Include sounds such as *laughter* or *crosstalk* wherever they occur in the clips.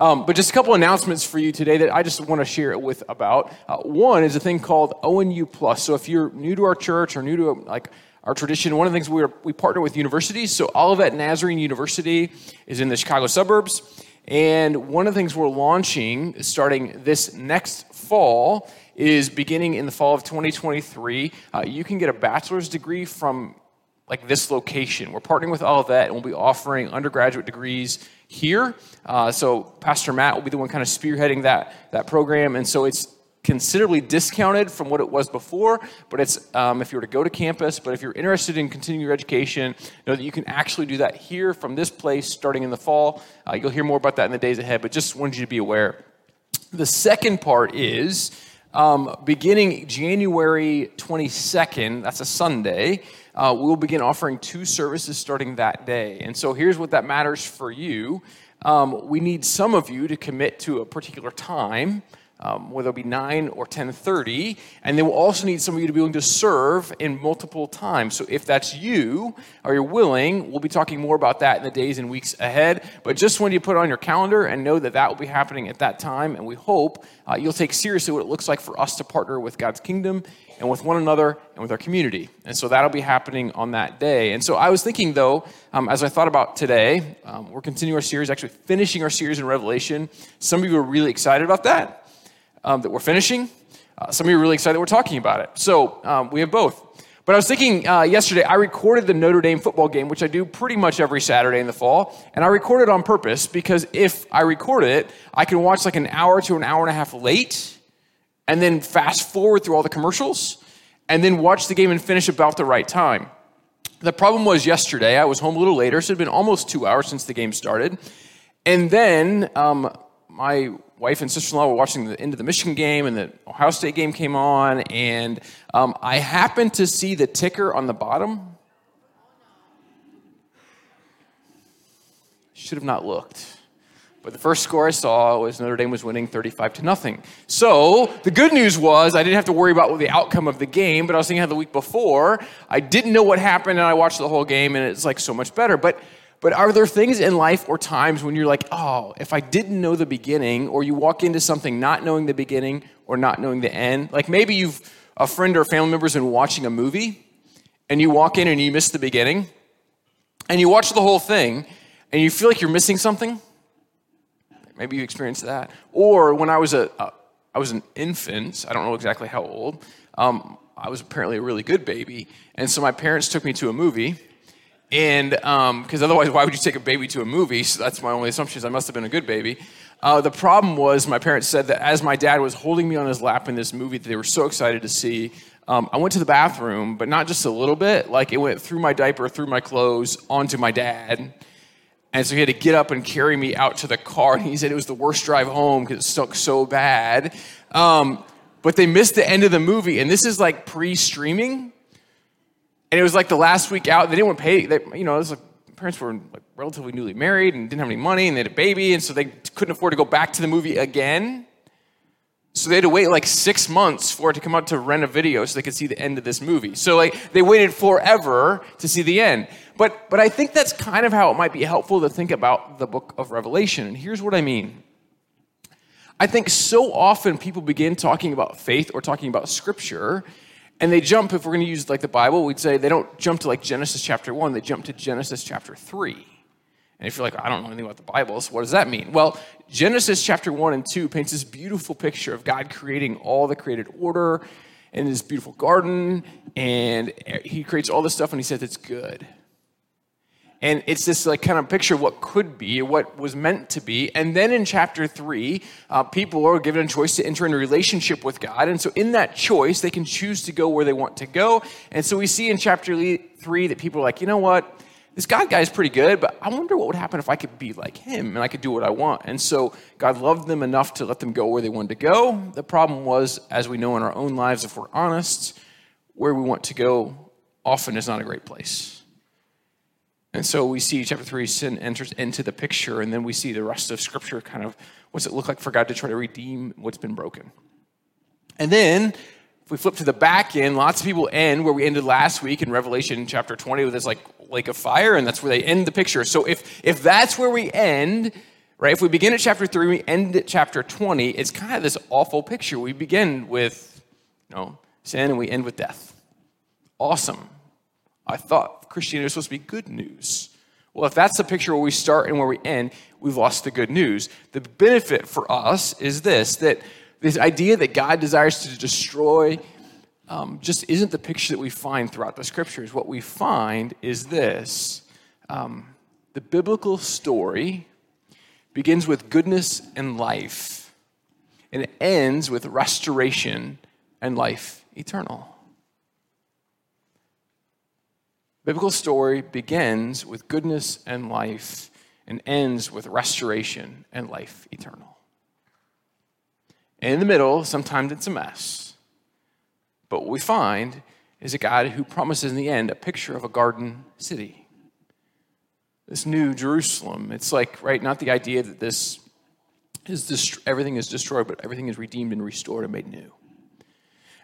Um, but just a couple announcements for you today that I just want to share it with about. Uh, one is a thing called ONU Plus. So if you're new to our church or new to like our tradition, one of the things we we partner with universities. So Olivet Nazarene University is in the Chicago suburbs, and one of the things we're launching starting this next fall is beginning in the fall of 2023. Uh, you can get a bachelor's degree from like this location. We're partnering with Olivet, and we'll be offering undergraduate degrees here. Uh, so Pastor Matt will be the one kind of spearheading that, that program. And so it's considerably discounted from what it was before, but it's um, if you were to go to campus, but if you're interested in continuing your education, know that you can actually do that here from this place starting in the fall. Uh, you'll hear more about that in the days ahead, but just wanted you to be aware. The second part is um, beginning January 22nd, that's a Sunday, uh, we'll begin offering two services starting that day. And so here's what that matters for you. Um, we need some of you to commit to a particular time um, whether it be 9 or 10.30 and then we'll also need some of you to be willing to serve in multiple times so if that's you or you're willing we'll be talking more about that in the days and weeks ahead but just when you put it on your calendar and know that that will be happening at that time and we hope uh, you'll take seriously what it looks like for us to partner with god's kingdom and with one another and with our community and so that'll be happening on that day and so i was thinking though um, as i thought about today um, we're continuing our series actually finishing our series in revelation some of you are really excited about that um, that we're finishing. Uh, some of you are really excited that we're talking about it. So um, we have both. But I was thinking uh, yesterday, I recorded the Notre Dame football game, which I do pretty much every Saturday in the fall. And I recorded on purpose because if I record it, I can watch like an hour to an hour and a half late and then fast forward through all the commercials and then watch the game and finish about the right time. The problem was yesterday, I was home a little later, so it had been almost two hours since the game started. And then um, my wife and sister-in-law were watching the end of the Michigan game, and the Ohio State game came on, and um, I happened to see the ticker on the bottom. Should have not looked. But the first score I saw was Notre Dame was winning 35 to nothing. So the good news was I didn't have to worry about the outcome of the game, but I was thinking how the week before I didn't know what happened and I watched the whole game and it's like so much better. But but are there things in life or times when you're like, oh, if I didn't know the beginning, or you walk into something not knowing the beginning or not knowing the end? Like maybe you've, a friend or family member's been watching a movie, and you walk in and you miss the beginning, and you watch the whole thing, and you feel like you're missing something. Maybe you experienced that. Or when I was a, a I was an infant, I don't know exactly how old, um, I was apparently a really good baby, and so my parents took me to a movie and because um, otherwise, why would you take a baby to a movie? So that's my only assumption is I must have been a good baby. Uh, the problem was my parents said that as my dad was holding me on his lap in this movie that they were so excited to see, um, I went to the bathroom, but not just a little bit. Like it went through my diaper, through my clothes, onto my dad. And so he had to get up and carry me out to the car. And he said it was the worst drive home because it stunk so bad. Um, but they missed the end of the movie. And this is like pre streaming. And it was like the last week out. They didn't want to pay. They, you know, it was like parents were like relatively newly married and didn't have any money, and they had a baby, and so they couldn't afford to go back to the movie again. So they had to wait like six months for it to come out to rent a video so they could see the end of this movie. So like they waited forever to see the end. But but I think that's kind of how it might be helpful to think about the book of Revelation. And here's what I mean. I think so often people begin talking about faith or talking about scripture and they jump, if we're going to use like the Bible, we'd say they don't jump to like Genesis chapter 1, they jump to Genesis chapter 3. And if you're like, I don't know anything about the Bible, so what does that mean? Well, Genesis chapter 1 and 2 paints this beautiful picture of God creating all the created order in this beautiful garden, and he creates all this stuff and he says it's good. And it's this like kind of picture of what could be, what was meant to be. And then in chapter three, uh, people are given a choice to enter in a relationship with God. And so in that choice, they can choose to go where they want to go. And so we see in chapter three that people are like, you know what? This God guy is pretty good, but I wonder what would happen if I could be like him and I could do what I want. And so God loved them enough to let them go where they wanted to go. The problem was, as we know in our own lives, if we're honest, where we want to go often is not a great place. And so we see chapter three, sin enters into the picture, and then we see the rest of scripture kind of what's it look like for God to try to redeem what's been broken. And then if we flip to the back end, lots of people end where we ended last week in Revelation chapter 20 with this like lake of fire, and that's where they end the picture. So if if that's where we end, Right? If we begin at chapter 3, we end at chapter 20, it's kind of this awful picture. We begin with, you know, sin and we end with death. Awesome. I thought Christianity was supposed to be good news. Well, if that's the picture where we start and where we end, we've lost the good news. The benefit for us is this that this idea that God desires to destroy um, just isn't the picture that we find throughout the scriptures. What we find is this um, the biblical story begins with goodness and life, and ends with restoration and life eternal. Biblical story begins with goodness and life and ends with restoration and life eternal. And in the middle, sometimes it's a mess. But what we find is a God who promises in the end a picture of a garden city this new Jerusalem. It's like, right, not the idea that this is everything is destroyed, but everything is redeemed and restored and made new.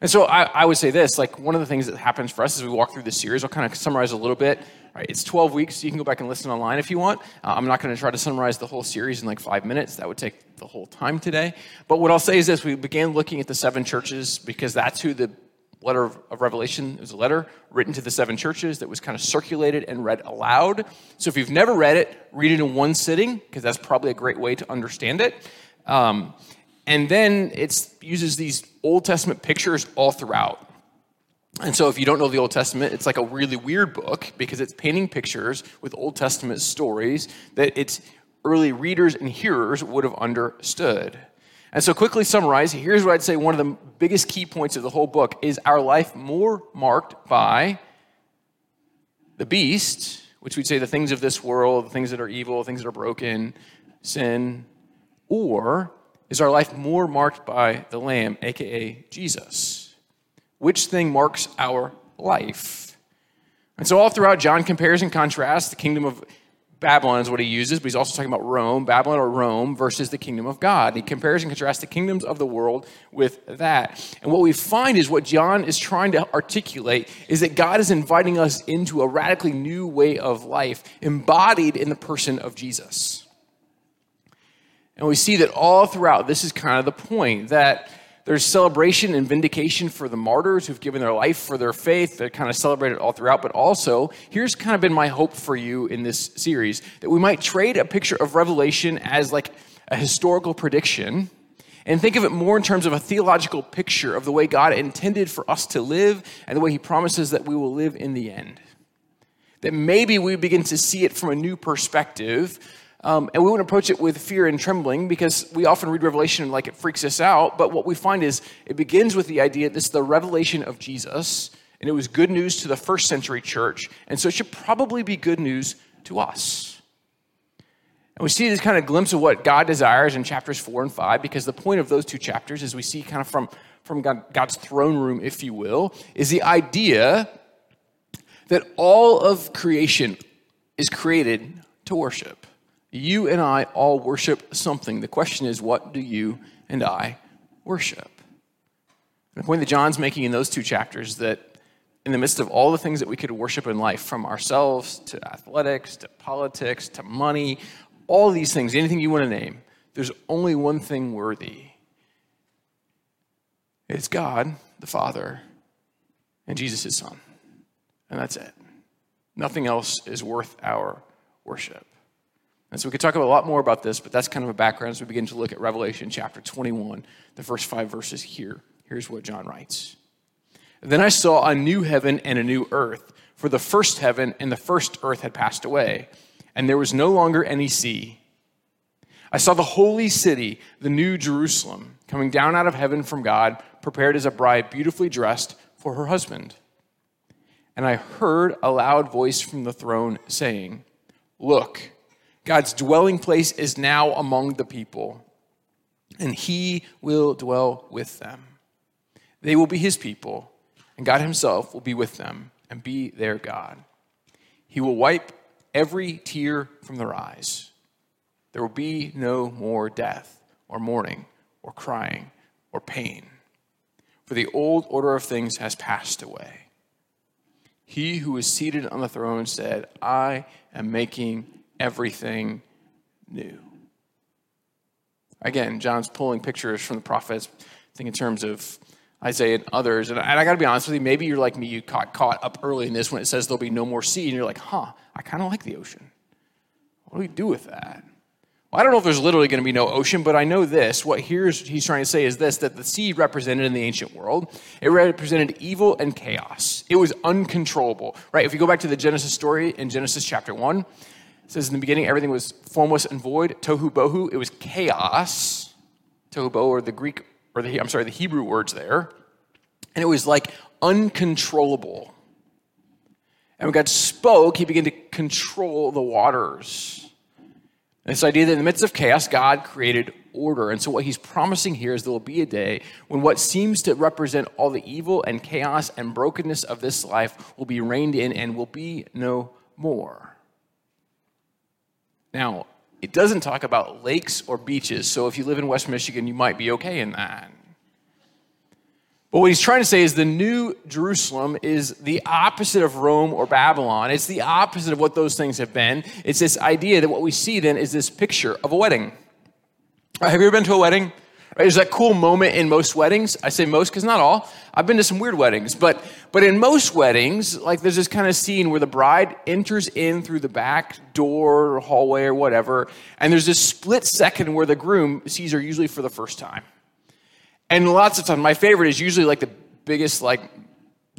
And so I, I, would say this, like one of the things that happens for us as we walk through this series, I'll kind of summarize a little bit. Right, it's 12 weeks, so you can go back and listen online if you want. Uh, I'm not going to try to summarize the whole series in like five minutes. That would take the whole time today. But what I'll say is this, we began looking at the seven churches because that's who the letter of, Revelation. Was a letter written to the seven churches that was kind of circulated and read aloud. So if you've never read it, read it in one sitting, because that's probably a great way to understand it. Um, and then it uses these Old Testament pictures all throughout. And so, if you don't know the Old Testament, it's like a really weird book because it's painting pictures with Old Testament stories that its early readers and hearers would have understood. And so, quickly summarize, here's what I'd say one of the biggest key points of the whole book is our life more marked by the beast, which we'd say the things of this world, the things that are evil, things that are broken, sin, or is our life more marked by the Lamb, aka Jesus? Which thing marks our life? And so, all throughout, John compares and contrasts the kingdom of Babylon is what he uses, but he's also talking about Rome, Babylon or Rome versus the kingdom of God. He compares and contrasts the kingdoms of the world with that. And what we find is what John is trying to articulate is that God is inviting us into a radically new way of life, embodied in the person of Jesus. And we see that all throughout, this is kind of the point that there's celebration and vindication for the martyrs who've given their life for their faith. They're kind of celebrated all throughout. But also, here's kind of been my hope for you in this series that we might trade a picture of Revelation as like a historical prediction and think of it more in terms of a theological picture of the way God intended for us to live and the way He promises that we will live in the end. That maybe we begin to see it from a new perspective um, and we wouldn't approach it with fear and trembling because we often read Revelation like it freaks us out. But what we find is it begins with the idea that this is the revelation of Jesus, and it was good news to the first century church. And so it should probably be good news to us. And we see this kind of glimpse of what God desires in chapters four and five because the point of those two chapters, as we see kind of from, from God, God's throne room, if you will, is the idea that all of creation is created to worship. You and I all worship something. The question is, what do you and I worship? the point that John's making in those two chapters that in the midst of all the things that we could worship in life, from ourselves to athletics to politics to money, all these things, anything you want to name, there's only one thing worthy. It's God, the Father, and Jesus, his Son. And that's it. Nothing else is worth our worship. And so we could talk a lot more about this, but that's kind of a background as we begin to look at Revelation chapter 21, the first five verses here. Here's what John writes Then I saw a new heaven and a new earth, for the first heaven and the first earth had passed away, and there was no longer any sea. I saw the holy city, the new Jerusalem, coming down out of heaven from God, prepared as a bride beautifully dressed for her husband. And I heard a loud voice from the throne saying, Look, God's dwelling place is now among the people, and he will dwell with them. They will be his people, and God himself will be with them and be their God. He will wipe every tear from their eyes. There will be no more death, or mourning, or crying, or pain, for the old order of things has passed away. He who is seated on the throne said, I am making everything new. Again, John's pulling pictures from the prophets, I think in terms of Isaiah and others. And I, I got to be honest with you, maybe you're like me, you caught caught up early in this when it says there'll be no more sea, and you're like, huh, I kind of like the ocean. What do we do with that? Well, I don't know if there's literally going to be no ocean, but I know this. What here's he's trying to say is this that the sea represented in the ancient world, it represented evil and chaos. It was uncontrollable. Right? If you go back to the Genesis story in Genesis chapter 1, says in the beginning everything was formless and void, tohu bohu, it was chaos. Tohu bohu or the Greek or the I'm sorry, the Hebrew words there. And it was like uncontrollable. And when God spoke, he began to control the waters. This idea that in the midst of chaos, God created order. And so, what he's promising here is there will be a day when what seems to represent all the evil and chaos and brokenness of this life will be reined in and will be no more. Now, it doesn't talk about lakes or beaches, so if you live in West Michigan, you might be okay in that. But what he's trying to say is the new Jerusalem is the opposite of Rome or Babylon. It's the opposite of what those things have been. It's this idea that what we see then is this picture of a wedding. Have you ever been to a wedding? Right, there's that cool moment in most weddings. I say most because not all. I've been to some weird weddings, but but in most weddings, like there's this kind of scene where the bride enters in through the back door or hallway or whatever, and there's this split second where the groom sees her usually for the first time. And lots of times, my favorite is usually like the biggest, like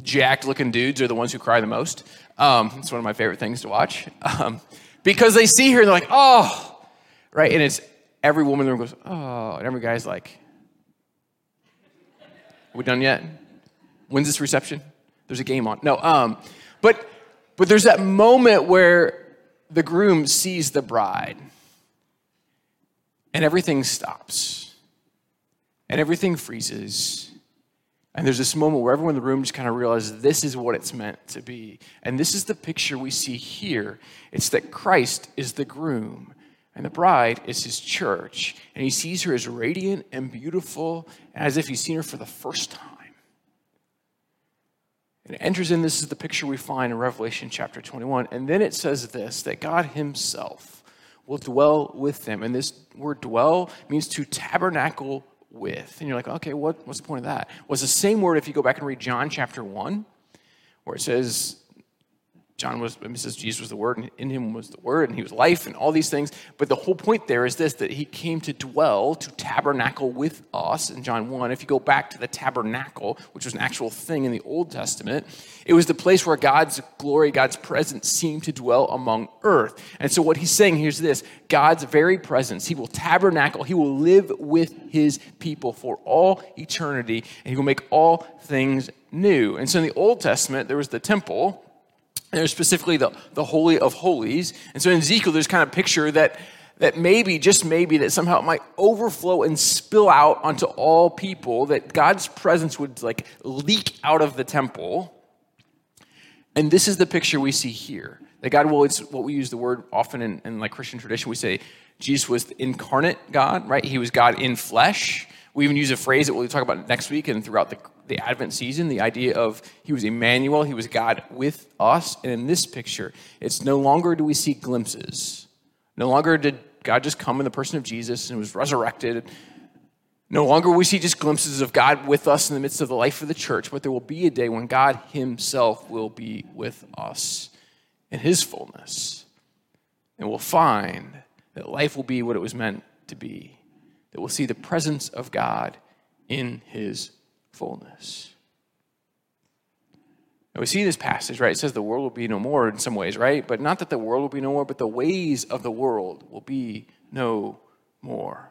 jacked looking dudes are the ones who cry the most. Um, it's one of my favorite things to watch *laughs* um, because they see her and they're like, oh, right. And it's every woman in the room goes, oh, and every guy's like, are we done yet? When's this reception? There's a game on. No, um, but but there's that moment where the groom sees the bride and everything stops and everything freezes. And there's this moment where everyone in the room just kind of realizes this is what it's meant to be. And this is the picture we see here. It's that Christ is the groom, and the bride is his church. And he sees her as radiant and beautiful, as if he's seen her for the first time. And it enters in, this is the picture we find in Revelation chapter 21. And then it says this that God himself will dwell with them. And this word dwell means to tabernacle with. And you're like, okay, what, what's the point of that? Well, it's the same word if you go back and read John chapter 1, where it says, John was, it says Jesus was the Word, and in him was the Word, and he was life, and all these things. But the whole point there is this that he came to dwell, to tabernacle with us in John 1. If you go back to the tabernacle, which was an actual thing in the Old Testament, it was the place where God's glory, God's presence seemed to dwell among earth. And so what he's saying here's this God's very presence, he will tabernacle, he will live with his people for all eternity, and he will make all things new. And so in the Old Testament, there was the temple there's specifically the, the Holy of Holies. And so in Ezekiel, there's kind of picture that, that maybe, just maybe, that somehow it might overflow and spill out onto all people, that God's presence would like leak out of the temple. And this is the picture we see here. That God will, it's what we use the word often in, in like Christian tradition, we say Jesus was the incarnate God, right? He was God in flesh. We even use a phrase that we'll talk about next week and throughout the, the Advent season the idea of he was Emmanuel, he was God with us. And in this picture, it's no longer do we see glimpses. No longer did God just come in the person of Jesus and was resurrected. No longer we see just glimpses of God with us in the midst of the life of the church, but there will be a day when God Himself will be with us in His fullness. And we'll find that life will be what it was meant to be that we'll see the presence of God in his fullness. Now we see this passage, right? It says the world will be no more in some ways, right? But not that the world will be no more, but the ways of the world will be no more.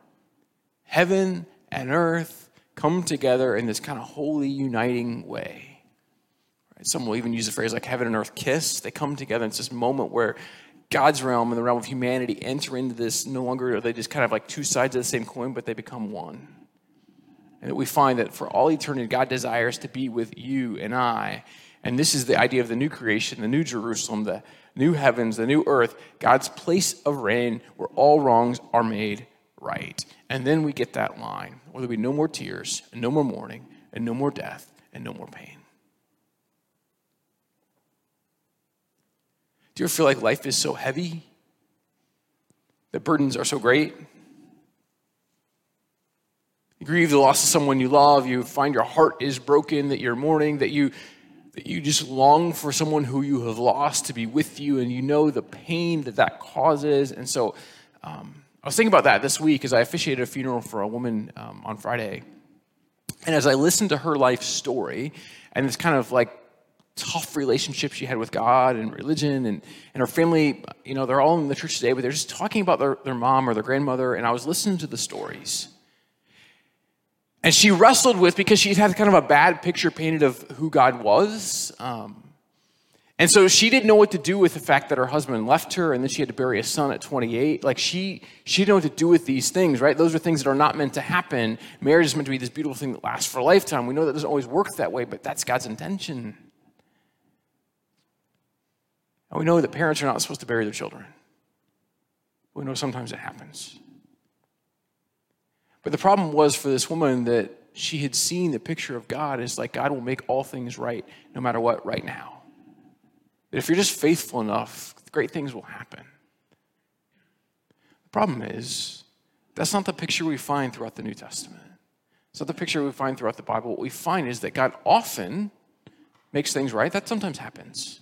Heaven and earth come together in this kind of holy, uniting way. Right? Some will even use the phrase like heaven and earth kiss. They come together. It's this moment where God's realm and the realm of humanity enter into this. No longer are they just kind of like two sides of the same coin, but they become one. And that we find that for all eternity, God desires to be with you and I. And this is the idea of the new creation, the new Jerusalem, the new heavens, the new earth, God's place of reign where all wrongs are made right. And then we get that line where there'll be no more tears, and no more mourning, and no more death, and no more pain. Do you ever feel like life is so heavy? The burdens are so great? You grieve the loss of someone you love. You find your heart is broken, that you're mourning, that you, that you just long for someone who you have lost to be with you, and you know the pain that that causes. And so um, I was thinking about that this week as I officiated a funeral for a woman um, on Friday. And as I listened to her life story and this kind of like tough relationship she had with God and religion and, and her family, you know, they're all in the church today, but they're just talking about their, their mom or their grandmother. And I was listening to the stories. And she wrestled with, because she had kind of a bad picture painted of who God was. Um, and so she didn't know what to do with the fact that her husband left her and then she had to bury a son at 28. Like she, she didn't know what to do with these things, right? Those are things that are not meant to happen. Marriage is meant to be this beautiful thing that lasts for a lifetime. We know that doesn't always work that way, but that's God's intention. And we know that parents are not supposed to bury their children. We know sometimes it happens. But the problem was for this woman that she had seen the picture of God is like God will make all things right no matter what right now. That if you're just faithful enough, great things will happen. The problem is that's not the picture we find throughout the New Testament. It's not the picture we find throughout the Bible. What we find is that God often makes things right. That sometimes happens.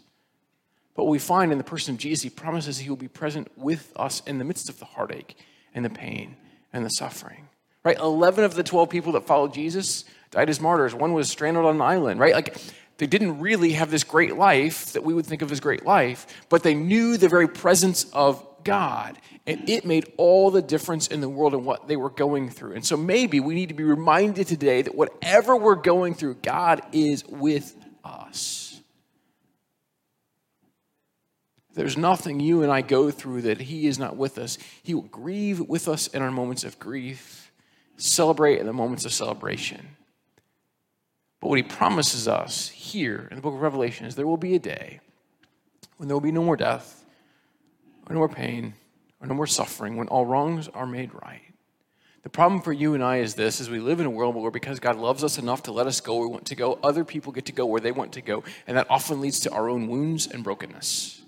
But what we find in the person of Jesus, he promises he will be present with us in the midst of the heartache and the pain and the suffering right? 11 of the 12 people that followed Jesus died as martyrs. One was stranded on an island, right? Like they didn't really have this great life that we would think of as great life, but they knew the very presence of God. And it made all the difference in the world and what they were going through. And so maybe we need to be reminded today that whatever we're going through, God is with us. There's nothing you and I go through that He is not with us. He will grieve with us in our moments of grief celebrate in the moments of celebration. But what he promises us here in the book of Revelation is there will be a day when there will be no more death, or no more pain, or no more suffering, when all wrongs are made right. The problem for you and I is this is we live in a world where because God loves us enough to let us go where we want to go, other people get to go where they want to go, and that often leads to our own wounds and brokenness.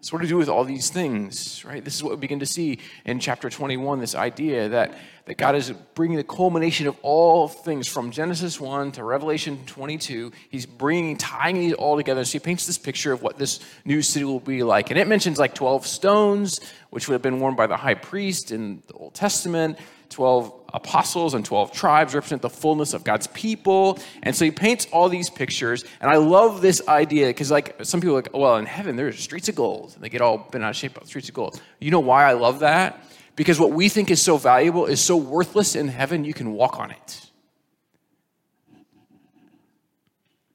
So, what we do with all these things, right? This is what we begin to see in chapter 21 this idea that, that God is bringing the culmination of all things from Genesis 1 to Revelation 22. He's bringing, tying these all together. So, he paints this picture of what this new city will be like. And it mentions like 12 stones, which would have been worn by the high priest in the Old Testament. 12 apostles and 12 tribes represent the fullness of God's people. And so he paints all these pictures. And I love this idea because, like, some people like, well, in heaven, there's streets of gold. And they get all bent out of shape about streets of gold. You know why I love that? Because what we think is so valuable is so worthless in heaven, you can walk on it.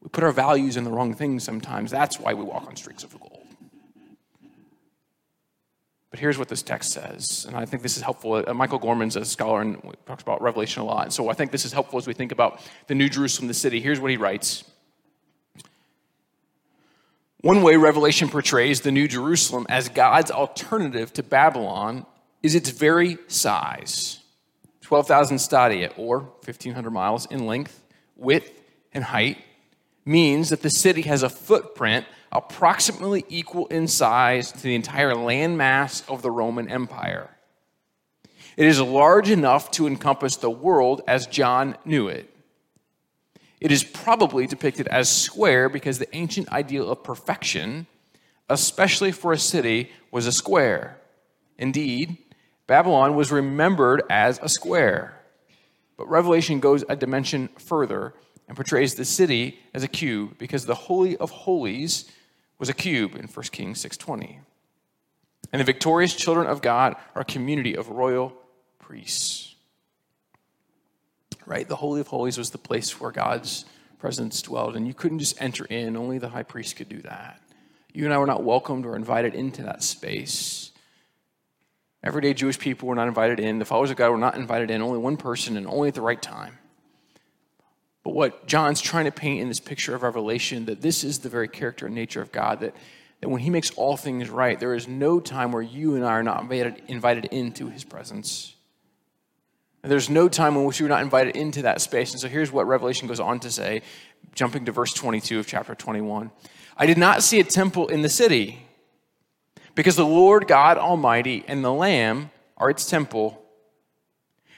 We put our values in the wrong things sometimes. That's why we walk on streets of gold. But here's what this text says, and I think this is helpful. Uh, Michael Gorman's a scholar and talks about Revelation a lot. And so I think this is helpful as we think about the New Jerusalem, the city. Here's what he writes. One way Revelation portrays the New Jerusalem as God's alternative to Babylon is its very size 12,000 stadia, or 1,500 miles in length, width, and height, means that the city has a footprint approximately equal in size to the entire landmass of the Roman Empire. It is large enough to encompass the world as John knew it. It is probably depicted as square because the ancient ideal of perfection, especially for a city, was a square. Indeed, Babylon was remembered as a square. But Revelation goes a dimension further and portrays the city as a cube because the Holy of Holies was a cube in 1 Kings 6:20. And the victorious children of God are a community of royal priests. Right? The Holy of Holies was the place where God's presence dwelled, and you couldn't just enter in, only the high priest could do that. You and I were not welcomed or invited into that space. Everyday Jewish people were not invited in. The followers of God were not invited in. Only one person and only at the right time. But what John's trying to paint in this picture of Revelation, that this is the very character and nature of God, that, that when he makes all things right, there is no time where you and I are not invited, invited into his presence. And there's no time in which you're not invited into that space. And so here's what Revelation goes on to say, jumping to verse 22 of chapter 21. I did not see a temple in the city, because the Lord God Almighty and the Lamb are its temple.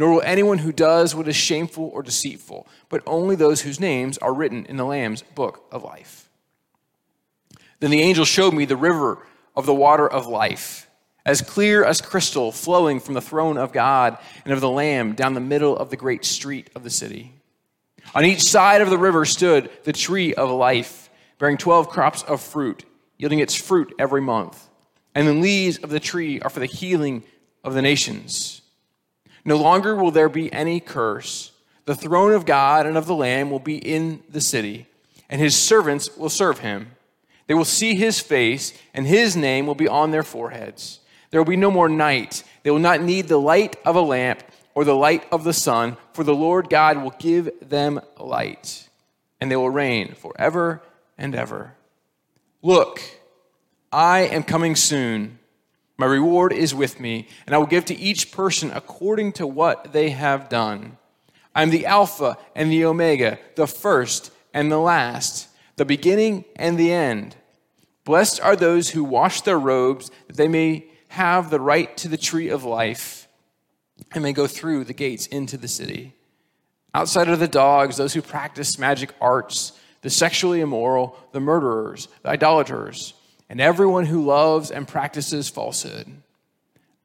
nor will anyone who does what is shameful or deceitful, but only those whose names are written in the Lamb's book of life. Then the angel showed me the river of the water of life, as clear as crystal, flowing from the throne of God and of the Lamb down the middle of the great street of the city. On each side of the river stood the tree of life, bearing 12 crops of fruit, yielding its fruit every month. And the leaves of the tree are for the healing of the nations. No longer will there be any curse. The throne of God and of the Lamb will be in the city, and his servants will serve him. They will see his face, and his name will be on their foreheads. There will be no more night. They will not need the light of a lamp or the light of the sun, for the Lord God will give them light, and they will reign forever and ever. Look, I am coming soon. My reward is with me, and I will give to each person according to what they have done. I am the Alpha and the Omega, the first and the last, the beginning and the end. Blessed are those who wash their robes, that they may have the right to the tree of life and may go through the gates into the city. Outside are the dogs, those who practice magic arts, the sexually immoral, the murderers, the idolaters and everyone who loves and practices falsehood.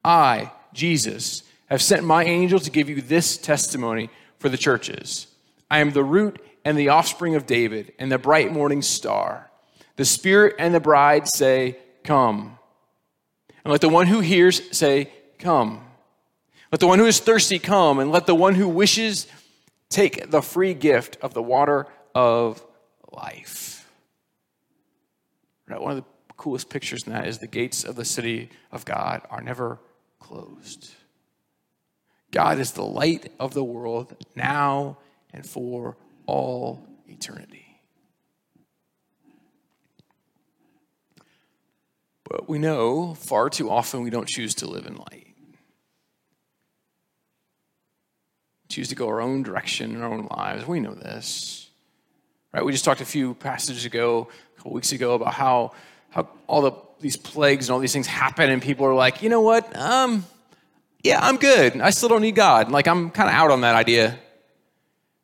I, Jesus, have sent my angel to give you this testimony for the churches. I am the root and the offspring of David and the bright morning star. The Spirit and the bride say, Come. And let the one who hears say, Come. Let the one who is thirsty come, and let the one who wishes take the free gift of the water of life. Right, one of the coolest pictures in that is the gates of the city of God are never closed. God is the light of the world now and for all eternity. But we know far too often we don't choose to live in light. Choose to go our own direction in our own lives. We know this. Right? We just talked a few passages ago, a couple weeks ago, about how how all the, these plagues and all these things happen, and people are like, you know what? Um, yeah, I'm good. I still don't need God. Like, I'm kind of out on that idea.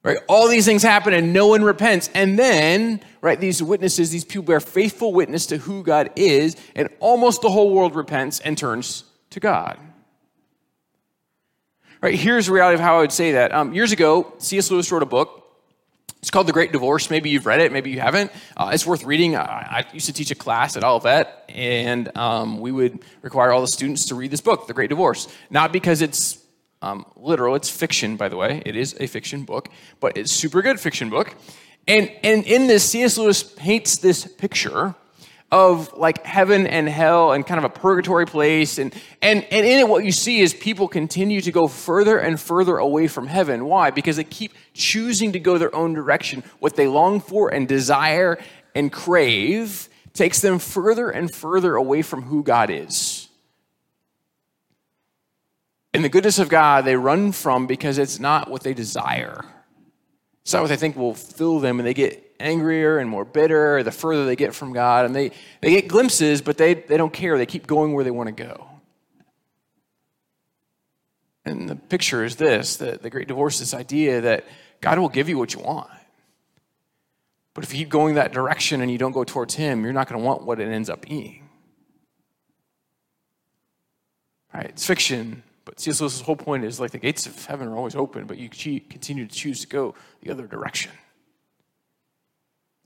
Right? All these things happen and no one repents. And then, right, these witnesses, these people bear faithful witness to who God is, and almost the whole world repents and turns to God. Right, here's the reality of how I would say that. Um, years ago, C.S. Lewis wrote a book it's called The Great Divorce. Maybe you've read it, maybe you haven't. Uh, it's worth reading. I, I, used to teach a class at Olivet, and um, we would require all the students to read this book, The Great Divorce. Not because it's um, literal, it's fiction, by the way. It is a fiction book, but it's super good fiction book. And, and in this, C.S. Lewis paints this picture of like heaven and hell and kind of a purgatory place. And, and, and in it, what you see is people continue to go further and further away from heaven. Why? Because they keep choosing to go their own direction. What they long for and desire and crave takes them further and further away from who God is. And the goodness of God, they run from because it's not what they desire. It's not what they think will fill them, and they get angrier and more bitter the further they get from God. And they, they get glimpses, but they, they don't care. They keep going where they want to go. And the picture is this the, the great divorce, this idea that God will give you what you want. But if you keep going that direction and you don't go towards Him, you're not going to want what it ends up being. Right? It's fiction, but C.S. Lewis's whole point is like the gates of heaven are always open, but you continue to choose to go the other direction.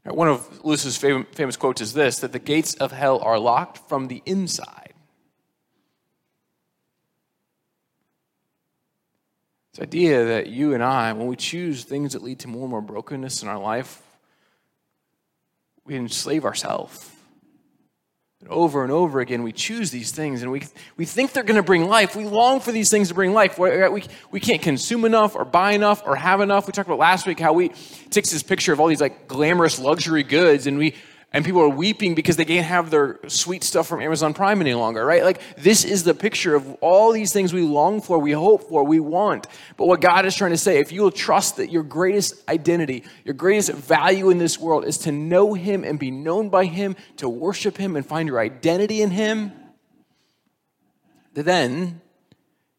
One of Lewis's famous quotes is this that the gates of hell are locked from the inside. This idea that you and I, when we choose things that lead to more and more brokenness in our life, we enslave ourselves. And over and over again, we choose these things and we, we think they're going to bring life. We long for these things to bring life. We, we, we can't consume enough or buy enough or have enough. We talked about last week how we takes this picture of all these like glamorous luxury goods and we and people are weeping because they can't have their sweet stuff from Amazon Prime any longer, right? Like, this is the picture of all these things we long for, we hope for, we want. But what God is trying to say, if you will trust that your greatest identity, your greatest value in this world is to know Him and be known by Him, to worship Him and find your identity in Him, then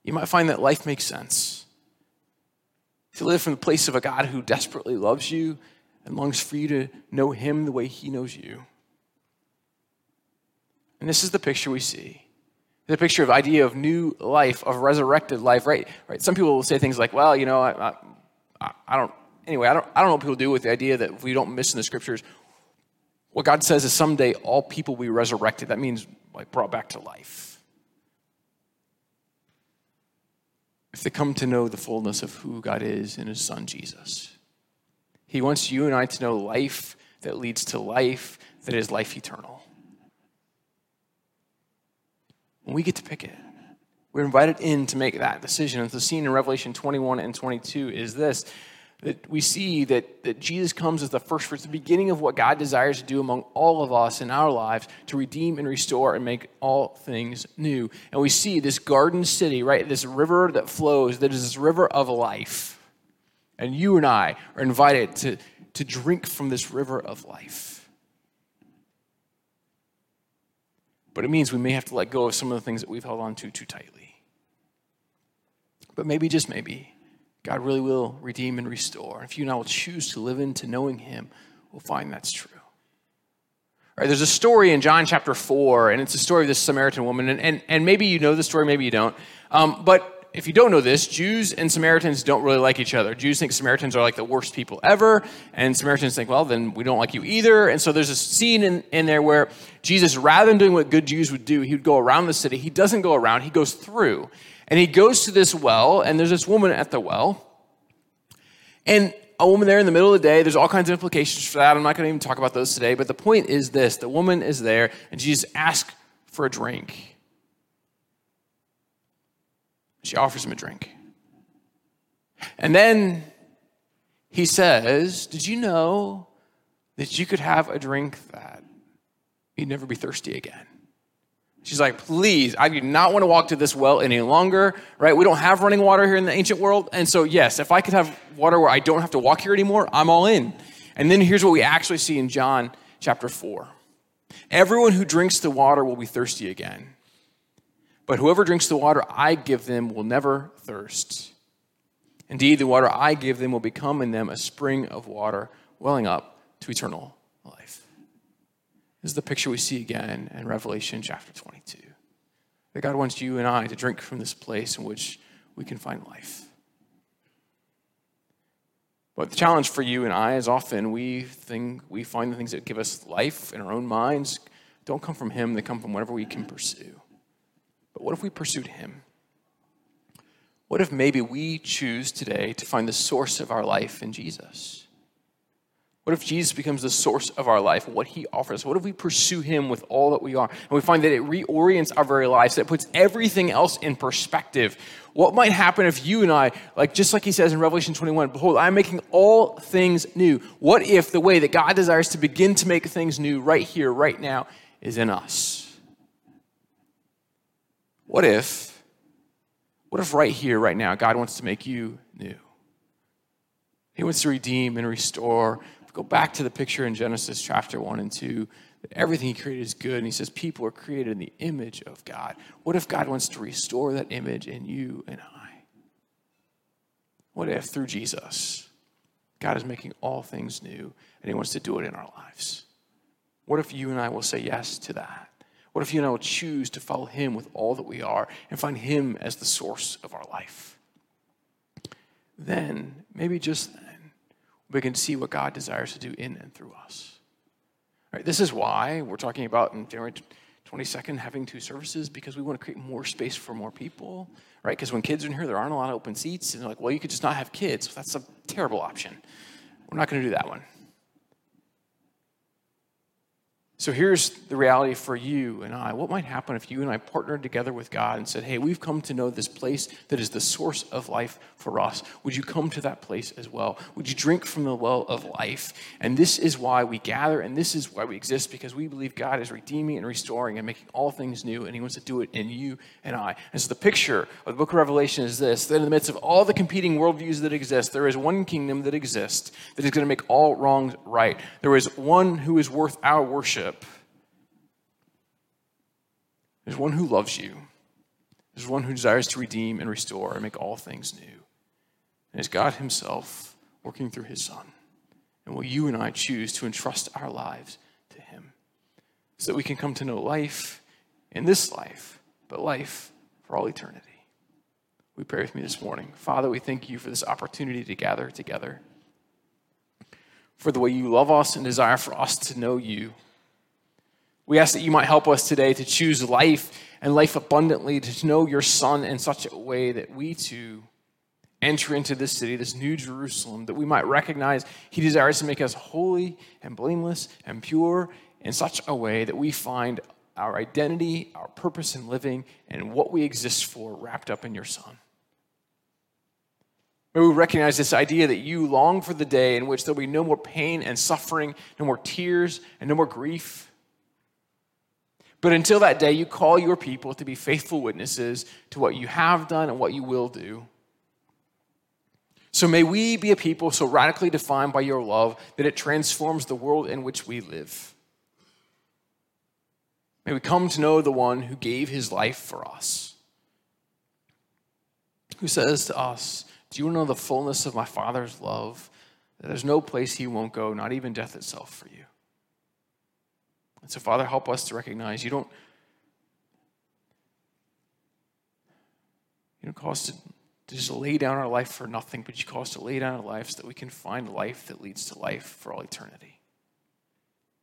you might find that life makes sense. To live from the place of a God who desperately loves you and longs for you to know him the way he knows you. And this is the picture we see. The picture of idea of new life, of resurrected life, right? Right. Some people will say things like, "Well, you know, I, I, I don't." Anyway, I don't. I don't know what people do with the idea that if we don't miss in the scriptures, what God says is someday all people will be resurrected. That means like brought back to life. If they come to know the fullness of who God is in His Son Jesus. He wants you and I to know life that leads to life that is life eternal. And we get to pick it. We're invited in to make that decision. And the scene in Revelation 21 and 22 is this that we see that, that Jesus comes as the first fruits, the beginning of what God desires to do among all of us in our lives to redeem and restore and make all things new. And we see this garden city, right? This river that flows, that is this river of life and you and I are invited to, to drink from this river of life. But it means we may have to let go of some of the things that we've held on to too tightly. But maybe, just maybe, God really will redeem and restore. If you and I will choose to live into knowing Him, we'll find that's true. There's a story in John chapter 4, and it's a story of this Samaritan woman. And, and, and maybe you know the story, maybe you don't. Um, but if you don't know this, Jews and Samaritans don't really like each other. Jews think Samaritans are like the worst people ever, and Samaritans think, well, then we don't like you either. And so there's a scene in, in there where Jesus, rather than doing what good Jews would do, he would go around the city. He doesn't go around, he goes through. And he goes to this well, and there's this woman at the well. And a woman there in the middle of the day, there's all kinds of implications for that. I'm not going to even talk about those today, but the point is this the woman is there, and Jesus asks for a drink. She offers him a drink. And then he says, Did you know that you could have a drink that you'd never be thirsty again? She's like, please, I do not want to walk to this well any longer, right? We don't have running water here in the ancient world. And so, yes, if I could have water where I don't have to walk here anymore, I'm all in. And then here's what we actually see in John chapter 4 Everyone who drinks the water will be thirsty again. But whoever drinks the water I give them will never thirst. Indeed, the water I give them will become in them a spring of water welling up to eternal life. This is the picture we see again in Revelation chapter 22. That God wants you and I to drink from this place in which we can find life. But the challenge for you and I is often we think we find the things that give us life in our own minds don't come from Him, they come from whatever we can pursue. But what if we pursued Him? What if maybe we choose today to find the source of our life in Jesus? What if Jesus becomes the source of our life what he offers? What if we pursue him with all that we are? And we find that it reorients our very lives, that puts everything else in perspective. What might happen if you and I, like just like he says in Revelation 21, behold, I'm making all things new. What if the way that God desires to begin to make things new right here, right now, is in us? What if, what if right here, right now, God wants to make you new? He wants to redeem and restore. Go back to the picture in Genesis chapter 1 and 2 that everything He created is good. And He says people are created in the image of God. What if God wants to restore that image in you and I? What if through Jesus, God is making all things new and He wants to do it in our lives? What if you and I will say yes to that? What if you and I will choose to follow Him with all that we are and find Him as the source of our life? Then, maybe just then, we can see what God desires to do in and through us. All right, this is why we're talking about in January 22nd having two services because we want to create more space for more people, right? Because when kids are in here, there aren't a lot of open seats. And they're like, well, you could just not have kids. That's a terrible option. We're not going to do that one. So here's the reality for you and I. What might happen if you and I partnered together with God and said, Hey, we've come to know this place that is the source of life for us. Would you come to that place as well? Would you drink from the well of life? And this is why we gather and this is why we exist because we believe God is redeeming and restoring and making all things new, and He wants to do it in you and I. And so the picture of the book of Revelation is this that in the midst of all the competing worldviews that exist, there is one kingdom that exists that is going to make all wrongs right. There is one who is worth our worship worship. There's one who loves you. There's one who desires to redeem and restore and make all things new. And it's God Himself working through His Son. And will you and I choose to entrust our lives to Him so that we can come to know life in this life, but life for all eternity? We pray with me this morning. Father, we thank you for this opportunity to gather together, for the way you love us and desire for us to know you we ask that you might help us today to choose life and life abundantly, to know your Son in such a way that we too enter into this city, this new Jerusalem, that we might recognize He desires to make us holy and blameless and pure in such a way that we find our identity, our purpose in living, and what we exist for wrapped up in your Son. May we recognize this idea that you long for the day in which there'll be no more pain and suffering, no more tears, and no more grief but until that day, you call your people to be faithful witnesses to what you have done and what you will do. So may we be a people so radically defined by your love that it transforms the world in which we live. May we come to know the one who gave his life for us, who says to us, Do you know the fullness of my Father's love? That there's no place he won't go, not even death itself for you. And so, Father, help us to recognize you don't, you don't call us to, to just lay down our life for nothing, but you call us to lay down our life so that we can find life that leads to life for all eternity.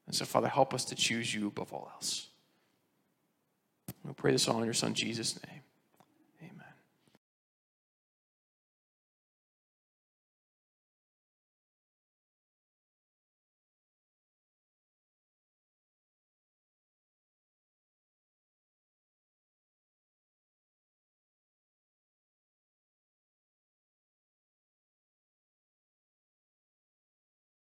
And so, Father, help us to choose you above all else. We pray this all in your Son, Jesus' name.